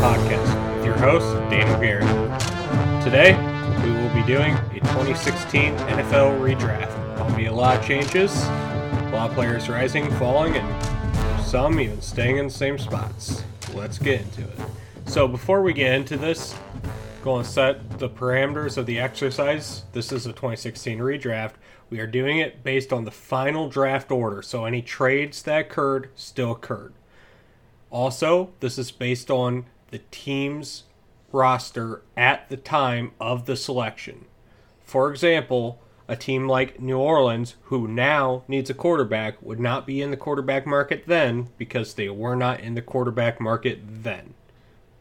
Podcast with your host, Daniel Garrett. Today, we will be doing a 2016 NFL redraft. There'll be a lot of changes, a lot of players rising, falling, and some even staying in the same spots. Let's get into it. So, before we get into this, going to set the parameters of the exercise. This is a 2016 redraft. We are doing it based on the final draft order, so any trades that occurred still occurred. Also, this is based on the team's roster at the time of the selection. For example, a team like New Orleans, who now needs a quarterback, would not be in the quarterback market then because they were not in the quarterback market then.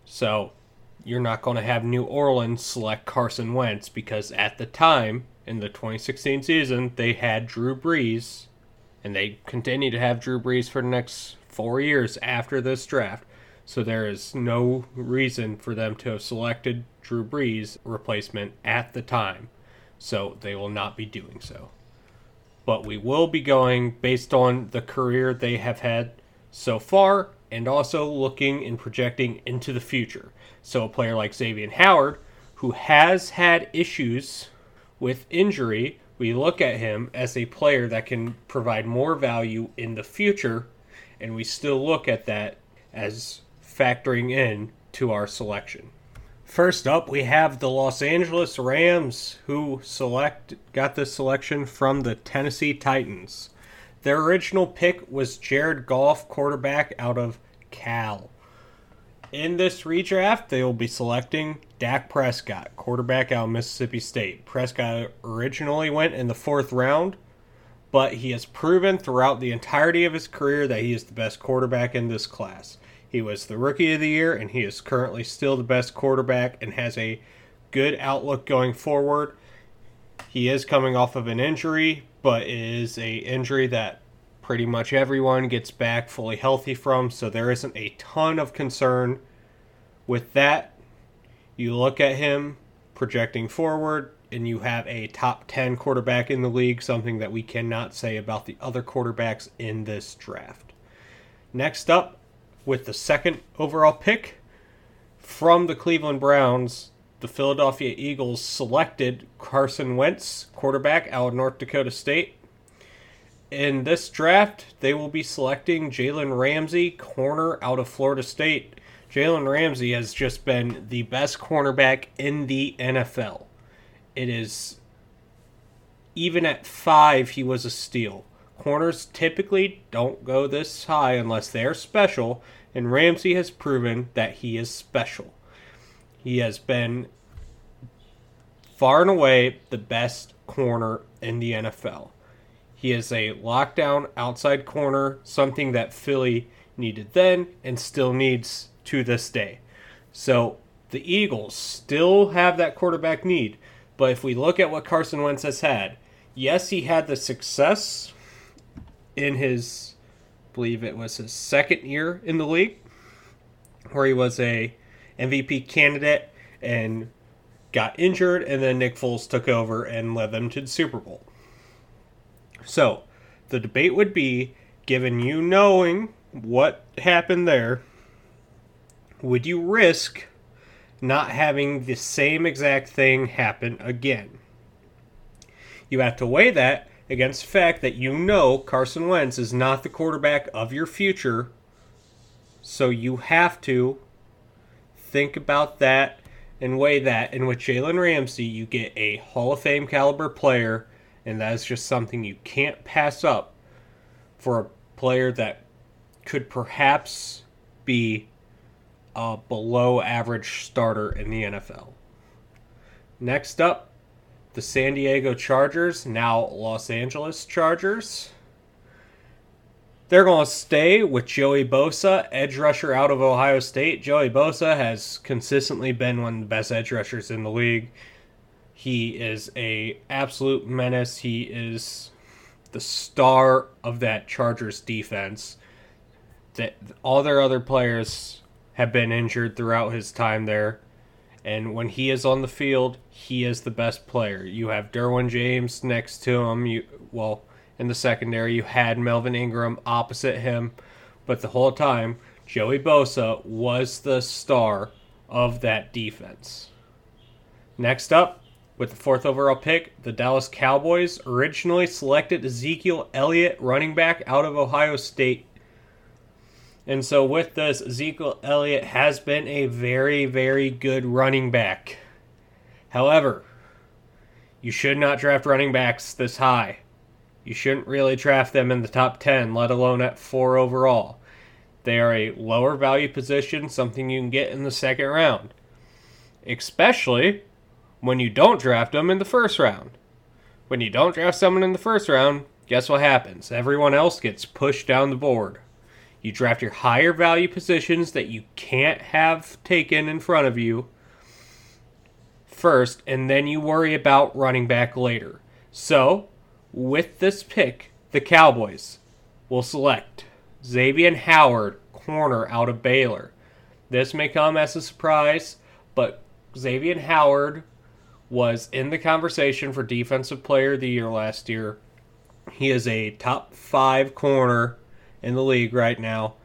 So, you're not going to have New Orleans select Carson Wentz because at the time in the 2016 season, they had Drew Brees, and they continue to have Drew Brees for the next four years after this draft. So there is no reason for them to have selected Drew Brees replacement at the time. So they will not be doing so. But we will be going based on the career they have had so far and also looking and projecting into the future. So a player like Xavien Howard, who has had issues with injury, we look at him as a player that can provide more value in the future and we still look at that as factoring in to our selection. First up, we have the Los Angeles Rams, who select got this selection from the Tennessee Titans. Their original pick was Jared Goff, quarterback out of Cal. In this redraft, they will be selecting Dak Prescott, quarterback out of Mississippi State. Prescott originally went in the fourth round, but he has proven throughout the entirety of his career that he is the best quarterback in this class. He was the rookie of the year, and he is currently still the best quarterback and has a good outlook going forward. He is coming off of an injury, but is a injury that pretty much everyone gets back fully healthy from, so there isn't a ton of concern with that. You look at him projecting forward, and you have a top 10 quarterback in the league, something that we cannot say about the other quarterbacks in this draft. Next up, with the second overall pick from the Cleveland Browns, the Philadelphia Eagles selected Carson Wentz, quarterback out of North Dakota State. In this draft, they will be selecting Jalen Ramsey, corner out of Florida State. Jalen Ramsey has just been the best cornerback in the NFL it is even at five, he was a steal. Corners typically don't go this high unless they're special, and Ramsey has proven that he is special. He has been far and away the best corner in the NFL. He is a lockdown outside corner, something that Philly needed then and still needs to this day. So the Eagles still have that quarterback need, but if we look at what Carson Wentz has had, yes, he had the success in his, believe it was his second year in the league, where he was a MVP candidate and got injured, and then Nick Foles took over and led them to the Super Bowl. So, the debate would be given you knowing what happened there, would you risk not having the same exact thing happen again. You have to weigh that against the fact that you know Carson Wentz is not the quarterback of your future. So you have to think about that and weigh that. And with Jalen Ramsey, you get a Hall of Fame caliber player, and that is just something you can't pass up for a player that could perhaps be a below average starter in the NFL. Next up, the San Diego Chargers, now Los Angeles Chargers. they're going to stay with Joey Bosa, edge rusher out of Ohio State. Joey Bosa has consistently been one of the best edge rushers in the league. He is a absolute menace. He is the star of that Chargers defense. That all their other players have been injured throughout his time there. And when he is on the field, he is the best player. You have Derwin James next to him. You well, in the secondary, you had Melvin Ingram opposite him, but the whole time, Joey Bosa was the star of that defense. Next up, with the fourth overall pick, the Dallas Cowboys originally selected Ezekiel Elliott, running back out of Ohio State. And so, with this, Ezekiel Elliott has been a very, very good running back. However, you should not draft running backs this high. You shouldn't really draft them in the top 10, let alone at 4 overall. They are a lower value position, something you can get in the second round. Especially when you don't draft them in the first round. When you don't draft someone in the first round, guess what happens? Everyone else gets pushed down the board. You draft your higher value positions that you can't have taken in front of you first, and then you worry about running back later. So, with this pick, the Cowboys will select Xavien Howard, corner out of Baylor. This may come as a surprise, but Xavien Howard was in the conversation for Defensive Player of the Year last year. He is a top five corner in the league right now.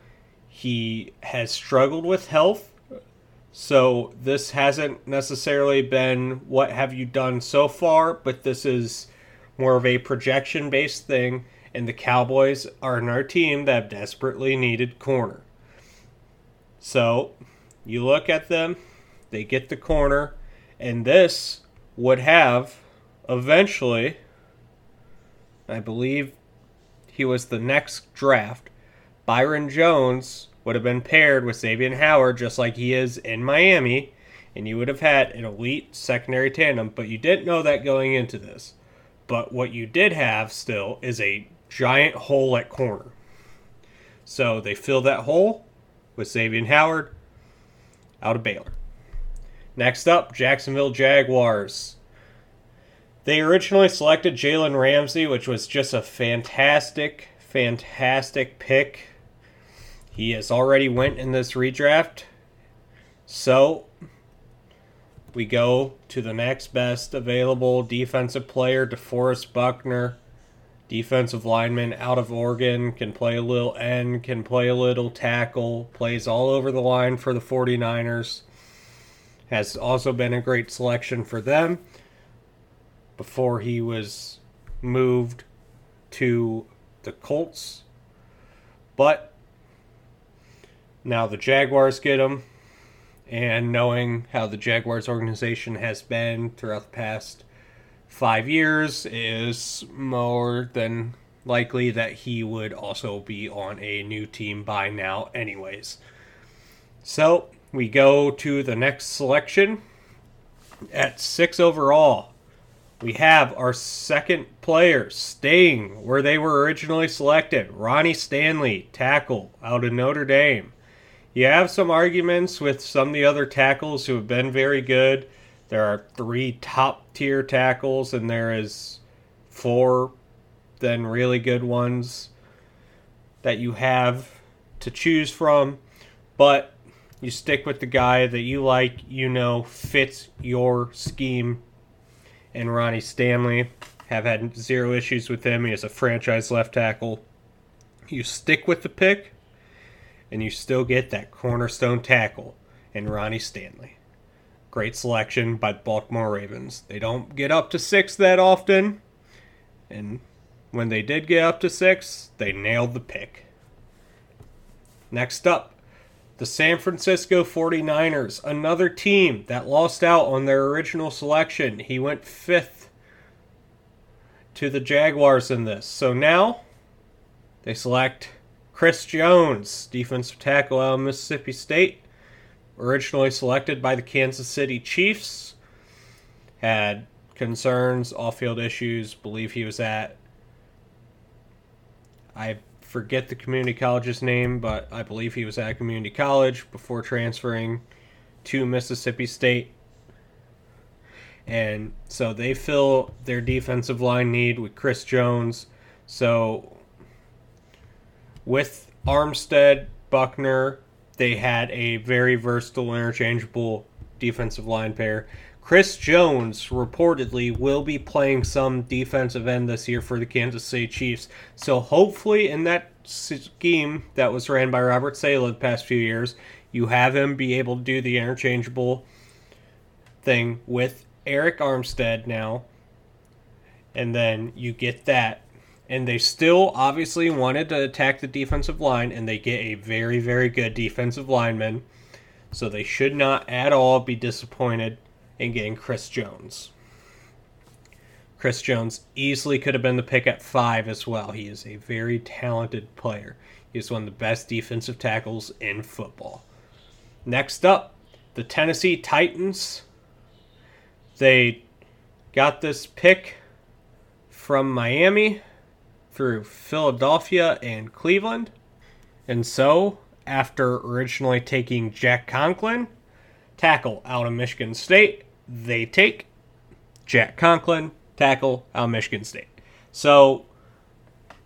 He has struggled with health, so this hasn't necessarily been what have you done so far, but this is more of a projection based thing, and the Cowboys are in our team that desperately needed corner. So you look at them, they get the corner, and this would have eventually, I believe he was the next draft, Byron Jones would have been paired with Xavien Howard just like he is in Miami, and you would have had an elite secondary tandem, but you didn't know that going into this. But what you did have still is a giant hole at corner. So they fill that hole with Xavien Howard out of Baylor. Next up, Jacksonville Jaguars. They originally selected Jalen Ramsey, which was just a fantastic, fantastic pick. He has already went in this redraft. So we go to the next best available defensive player, DeForest Buckner, defensive lineman out of Oregon, can play a little end, can play a little tackle, plays all over the line for the 49ers. Has also been a great selection for them before he was moved to the Colts. But now the Jaguars get him and knowing how the Jaguars organization has been throughout the past five years, is more than likely that he would also be on a new team by now, anyways. So we go to the next selection. At six overall, we have our second player staying where they were originally selected Ronnie Stanley, tackle out of Notre Dame. You have some arguments with some of the other tackles who have been very good. There are three top tier tackles, and there is four then really good ones that you have to choose from. But you stick with the guy that you like, you know, fits your scheme. And Ronnie Stanley have had zero issues with him. He is a franchise left tackle. You stick with the pick and you still get that cornerstone tackle in Ronnie Stanley. Great selection by Baltimore Ravens. They don't get up to six that often, and when they did get up to six, they nailed the pick. Next up, the San Francisco 49ers, another team that lost out on their original selection. He went fifth to the Jaguars in this. So now they select Chris Jones, defensive tackle out of Mississippi State, originally selected by the Kansas City Chiefs, had concerns, off field issues, believe he was at. I forget the community college's name, but I believe he was at community college before transferring to Mississippi State. And so they fill their defensive line need with Chris Jones. So with Armstead, Buckner, they had a very versatile, interchangeable defensive line pair. Chris Jones reportedly will be playing some defensive end this year for the Kansas City Chiefs. So hopefully, in that scheme that was ran by Robert Saleh the past few years, you have him be able to do the interchangeable thing with Arik Armstead now. And then you get that. And they still obviously wanted to attack the defensive line, and they get a very, very good defensive lineman. So they should not at all be disappointed in getting Chris Jones. Chris Jones easily could have been the pick at five as well. He is a very talented player. He's one of the best defensive tackles in football. Next up, the Tennessee Titans. They got this pick from Miami through Philadelphia and Cleveland. And so, after originally taking Jack Conklin, tackle out of Michigan State, they take Jack Conklin, tackle out of Michigan State. So,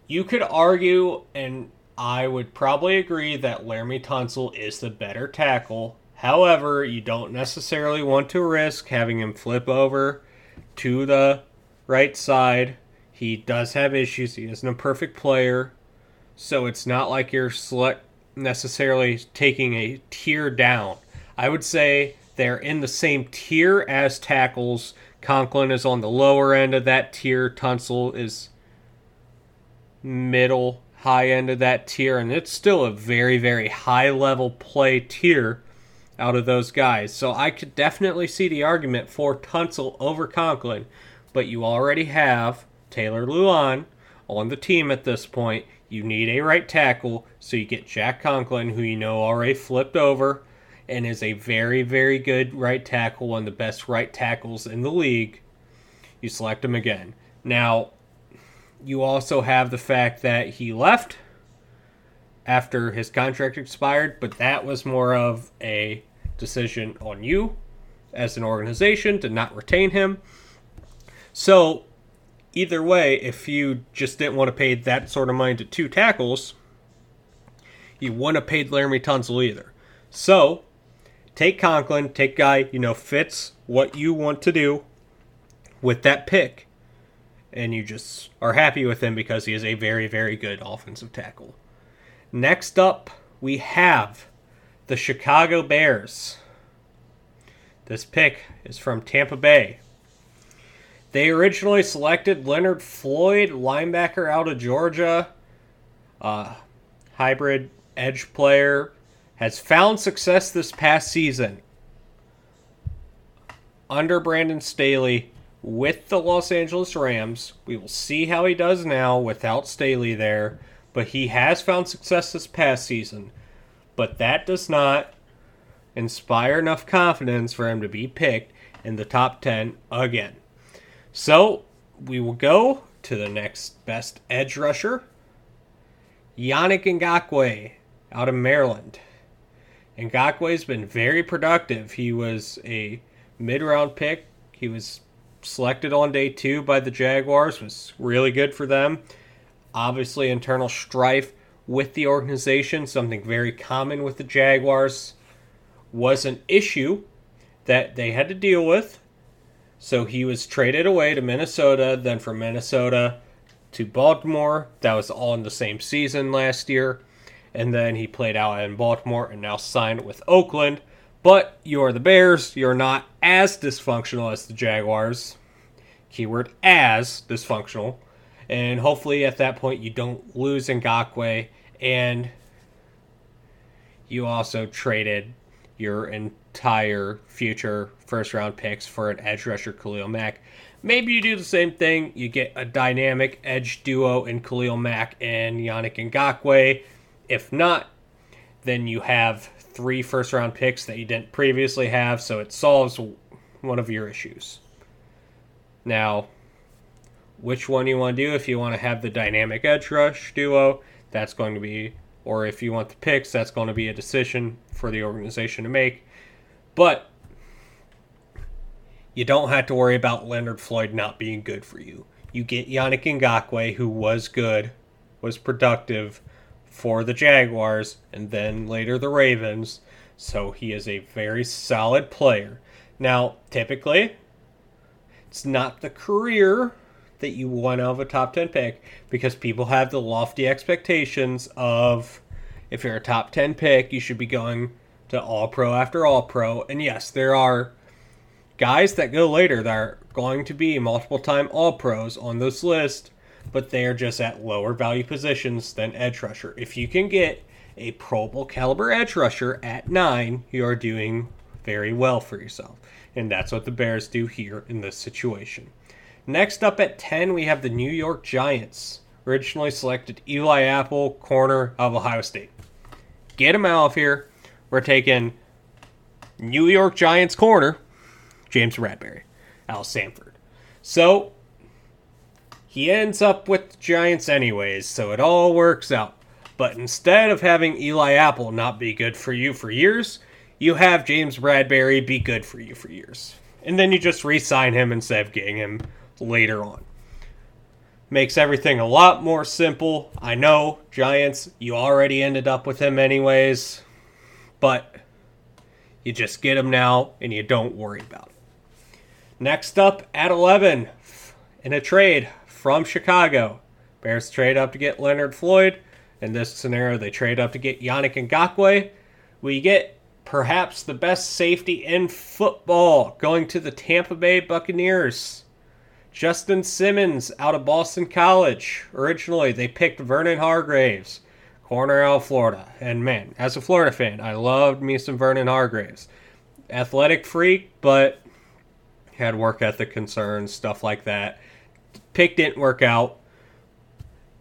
you could argue, and I would probably agree, that Laremy Tunsil is the better tackle. However, you don't necessarily want to risk having him flip over to the right side. He does have issues. He isn't a perfect player. So it's not like you're select necessarily taking a tier down. I would say they're in the same tier as tackles. Conklin is on the lower end of that tier. Tunsil is middle, high end of that tier, and it's still a very, very high level play tier out of those guys. So I could definitely see the argument for Tunsil over Conklin, but you already have Taylor Lewan on the team at this point. You need a right tackle, so you get Jack Conklin, who you know already flipped over and is a very, very good right tackle, one of the best right tackles in the league. You select him again. Now, you also have the fact that he left after his contract expired, but that was more of a decision on you as an organization to not retain him. So, either way, if you just didn't want to pay that sort of money to two tackles, you wouldn't have paid Laremy Tunsil either. So, take Conklin, take guy, you know, fits what you want to do with that pick. And you just are happy with him because he is a very, very good offensive tackle. Next up, we have the Chicago Bears. This pick is from Tampa Bay. They originally selected Leonard Floyd, linebacker out of Georgia, uh, hybrid edge player, has found success this past season under Brandon Staley with the Los Angeles Rams. We will see how he does now without Staley there, but he has found success this past season. But that does not inspire enough confidence for him to be picked in the top 10 again. So we will go to the next best edge rusher, Yannick Ngakoue out of Maryland. Ngakoue's been very productive. He was a mid-round pick. He was selected on day two by the Jaguars. Was really good for them. Obviously, internal strife with the organization, something very common with the Jaguars, was an issue that they had to deal with. So he was traded away to Minnesota, then from Minnesota to Baltimore. That was all in the same season last year. And then he played out in Baltimore and now signed with Oakland. But you're the Bears. You're not as dysfunctional as the Jaguars. Keyword as dysfunctional. And hopefully at that point you don't lose Ngakoue and you also traded your entire future first round picks for an edge rusher Khalil Mack. Maybe you do the same thing. You get a dynamic edge duo in Khalil Mack and Yannick Ngakoue. If not, then you have three first round picks that you didn't previously have, so it solves one of your issues. Now, which one you want to do if you want to have the dynamic edge rush duo, that's going to be, or if you want the picks, that's going to be a decision for the organization to make. But you don't have to worry about Leonard Floyd not being good for you. You get Yannick Ngakoue, who was good, was productive for the Jaguars, and then later the Ravens. So he is a very solid player. Now, typically, it's not the career that you want out of a top 10 pick because people have the lofty expectations of if you're a top 10 pick, you should be going to all pro after all pro. And yes, there are guys that go later that are going to be multiple time all pros on this list, but they are just at lower value positions than edge rusher. If you can get a Pro Bowl caliber edge rusher at nine, you are doing very well for yourself. And that's what the Bears do here in this situation. Next up at 10, we have the New York Giants. Originally selected Eli Apple, corner of Ohio State. Get him out of here. We're taking New York Giants corner, James Bradberry, Al Samford. So he ends up with the Giants anyways, so it all works out. But instead of having Eli Apple not be good for you for years, you have James Bradberry be good for you for years. And then you just re sign him instead of getting him later on. Makes everything a lot more simple. I know, Giants, you already ended up with him anyways, but you just get him now and you don't worry about it. Next up at 11, in a trade from Chicago, Bears trade up to get Leonard Floyd. In this scenario, they trade up to get Yannick Ngakoue. We get perhaps the best safety in football going to the Tampa Bay Buccaneers. Justin Simmons out of Boston College. Originally, they picked Vernon Hargreaves, corner out of Florida. And man, as a Florida fan, I loved me some Vernon Hargreaves. Athletic freak, but had work ethic concerns, stuff like that. Pick didn't work out.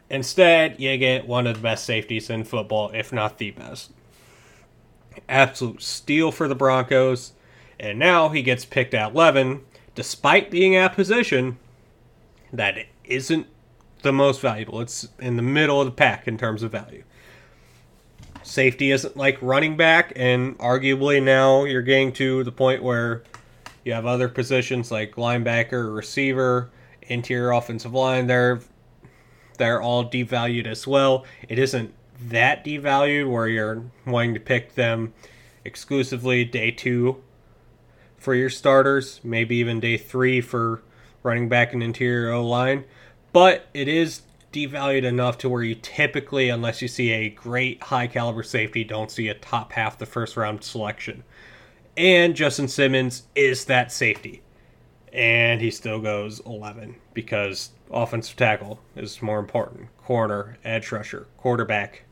Instead, you get one of the best safeties in football, if not the best. Absolute steal for the Broncos. And now he gets picked at 11, despite being at a position that isn't the most valuable. It's in the middle of the pack in terms of value. Safety isn't like running back, and arguably now you're getting to the point where you have other positions like linebacker, receiver, interior offensive line. They're they're all devalued as well. It isn't that devalued where you're wanting to pick them exclusively day two for your starters, maybe even day three for running back and interior O line, but it is devalued enough to where you typically, unless you see a great high caliber safety, don't see a top half the first round selection. And Justin Simmons is that safety. And he still goes 11 because offensive tackle is more important. Corner, edge rusher, quarterback,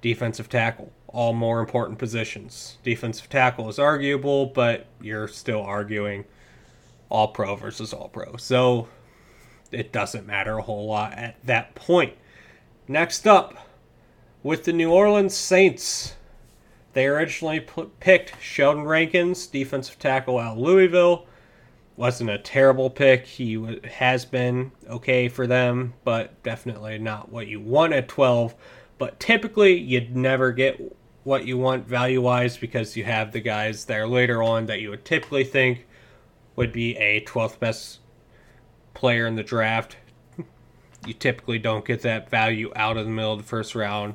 defensive tackle, all more important positions. Defensive tackle is arguable, but you're still arguing all pro versus all pro. So it doesn't matter a whole lot at that point. Next up, with the New Orleans Saints, they originally picked Sheldon Rankins, defensive tackle out of Louisville. Wasn't a terrible pick. He has been okay for them, but definitely not what you want at 12. But typically, you'd never get what you want value wise because you have the guys there later on that you would typically think would be a 12th best player in the draft. You typically don't get that value out of the middle of the first round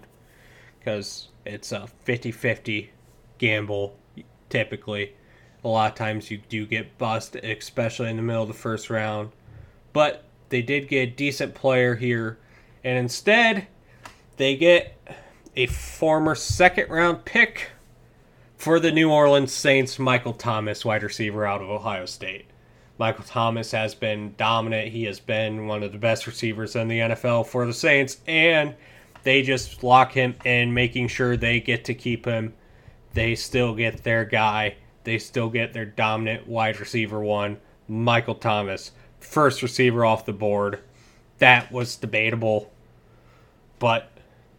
because it's a 50 50 gamble typically. A lot of times you do get bust, especially in the middle of the first round. But they did get a decent player here, and instead, they get a former second round pick for the New Orleans Saints, Michael Thomas, wide receiver out of Ohio State. Michael Thomas has been dominant. He has been one of the best receivers in the NFL for the Saints, and they just lock him in, making sure they get to keep him. They still get their guy. They still get their dominant wide receiver one, Michael Thomas, first receiver off the board. That was debatable, but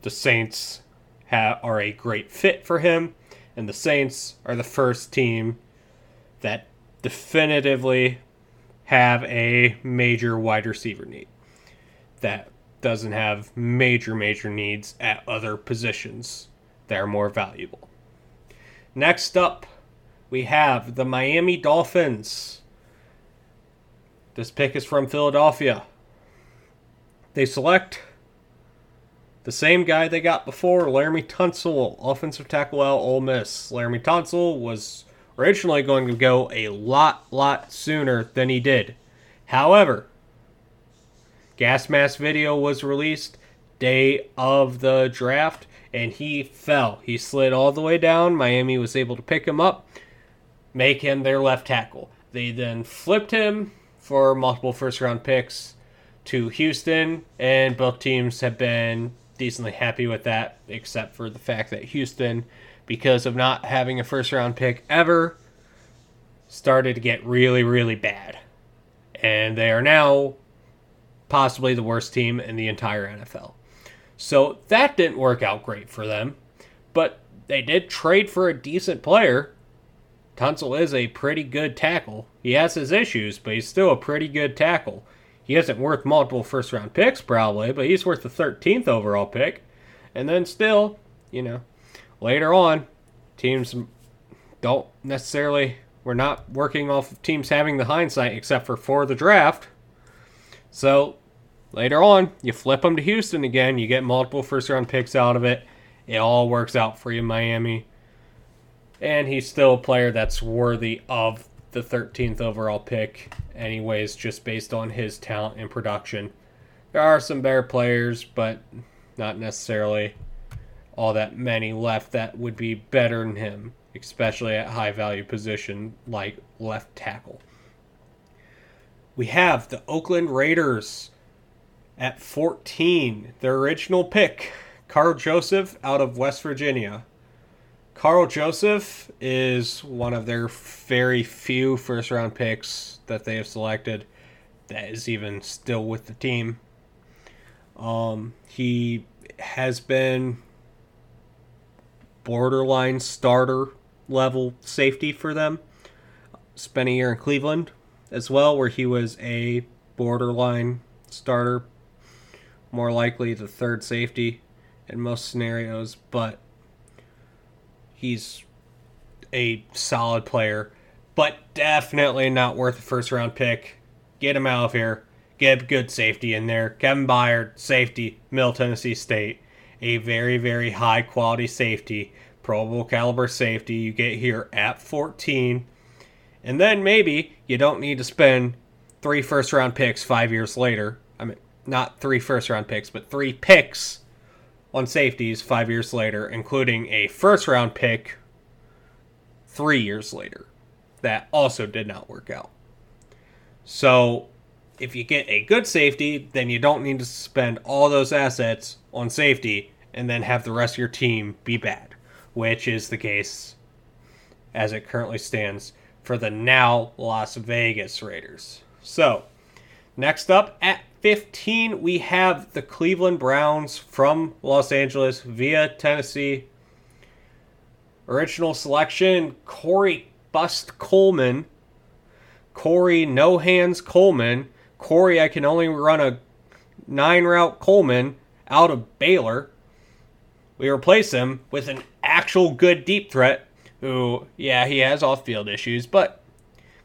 the Saints ha- are a great fit for him and the Saints are the first team that definitively have a major wide receiver need. That doesn't have major, major needs at other positions that are more valuable. Next up, we have the Miami Dolphins. This pick is from Philadelphia. They select the same guy they got before, Laremy Tunsil, offensive tackle out Ole Miss. Laremy Tunsil was originally going to go a lot, lot sooner than he did. However, gas mask video was released day of the draft, and he fell. He slid all the way down. Miami was able to pick him up, make him their left tackle. They then flipped him for multiple first round picks to Houston, and both teams have been decently happy with that, except for the fact that Houston, because of not having a first round pick ever, started to get really, really bad. And they are now possibly the worst team in the entire NFL. So that didn't work out great for them, but they did trade for a decent player. Tunsil is a pretty good tackle. He has his issues, but he's still a pretty good tackle. He isn't worth multiple first round picks, probably, but he's worth the 13th overall pick. And then still, you know, later on, teams don't necessarily, we're not working off of teams having the hindsight except for for the draft. So later on, you flip them to Houston again, you get multiple first round picks out of it. It all works out for you, Miami. And he's still a player that's worthy of the 13th overall pick, anyways, just based on his talent and production. There are some better players, but not necessarily all that many left that would be better than him, especially at high value position like left tackle. We have the Oakland Raiders at 14, their original pick, Karl Joseph out of West Virginia. Karl Joseph is one of their very few first round picks that they have selected that is even still with the team. Um, he has been borderline starter level safety for them. Spent a year in Cleveland as well, where he was a borderline starter, more likely the third safety in most scenarios, but He's a solid player, but definitely not worth a first round pick. Get him out of here. Get good safety in there. Kevin Byard, safety, Middle Tennessee State. A very, very high quality safety, Pro Bowl caliber safety you get here at 14. And then maybe you don't need to spend three first round picks five years later. I mean, not three first round picks, but three picks on safeties five years later, including a first round pick three years later. That also did not work out. So, if you get a good safety, then you don't need to spend all those assets on safety and then have the rest of your team be bad, which is the case as it currently stands for the now Las Vegas Raiders. So, next up at 15, we have the Cleveland Browns from Los Angeles via Tennessee. Original selection Corey Bust Coleman. Corey No Hands Coleman. Corey, I can only run a nine route Coleman out of Baylor. We replace him with an actual good deep threat who, yeah, he has off field issues, but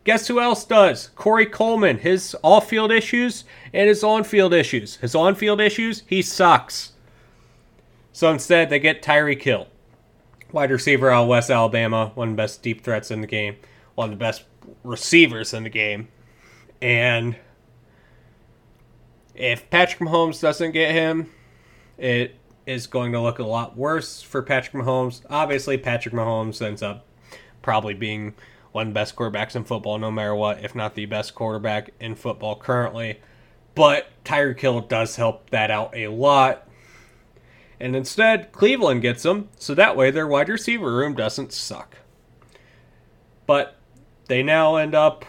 Guess who else does? Corey Coleman. His off field issues and his on field issues. His on field issues, he sucks. So instead, they get Tyreek Hill, wide receiver out West Alabama, one of the best deep threats in the game, one of the best receivers in the game. And if Patrick Mahomes doesn't get him, it is going to look a lot worse for Patrick Mahomes. Obviously, Patrick Mahomes ends up probably being one best quarterbacks in football, no matter what, if not the best quarterback in football currently. But Tyreek Hill does help that out a lot. And instead, Cleveland gets him, so that way their wide receiver room doesn't suck. But they now end up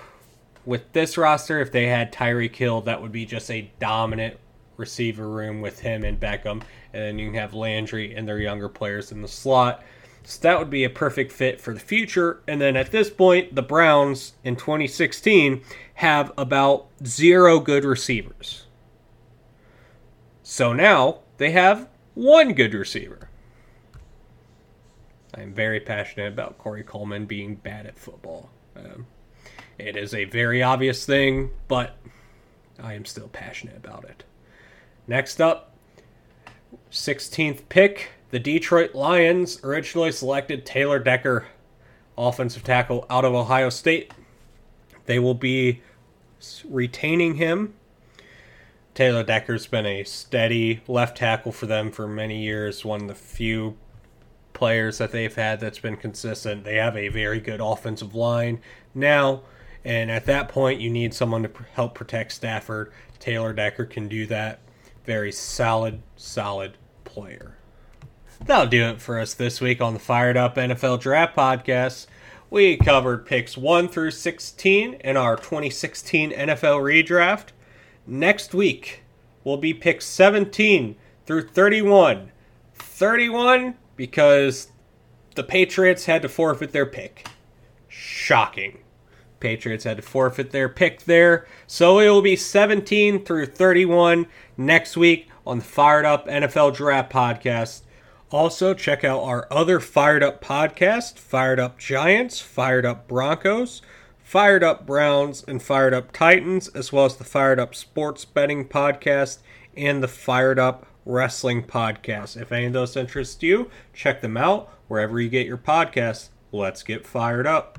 with this roster. If they had Tyreek Hill, that would be just a dominant receiver room with him and Beckham. And then you can have Landry and their younger players in the slot. So that would be a perfect fit for the future. And then at this point, the Browns in 2016 have about zero good receivers. So now they have one good receiver. I'm very passionate about Corey Coleman being bad at football. Um, it is a very obvious thing, but I am still passionate about it. Next up, 16th pick, the Detroit Lions originally selected Taylor Decker, offensive tackle out of Ohio State. They will be retaining him. Taylor Decker's been a steady left tackle for them for many years, one of the few players that they've had that's been consistent. They have a very good offensive line now, and at that point, you need someone to help protect Stafford. Taylor Decker can do that. Very solid, solid player. That'll do it for us this week on the Fired Up NFL Draft Podcast. We covered picks 1 through 16 in our 2016 NFL Redraft. Next week will be picks 17 through 31. 31 because the Patriots had to forfeit their pick. Shocking. Patriots had to forfeit their pick there. So it will be 17 through 31 next week on the Fired Up NFL Draft Podcast. Also, check out our other Fired Up podcast Fired Up Giants, Fired Up Broncos, Fired Up Browns, and Fired Up Titans, as well as the Fired Up Sports Betting Podcast and the Fired Up Wrestling Podcast. If any of those interest you, check them out wherever you get your podcasts. Let's get fired up.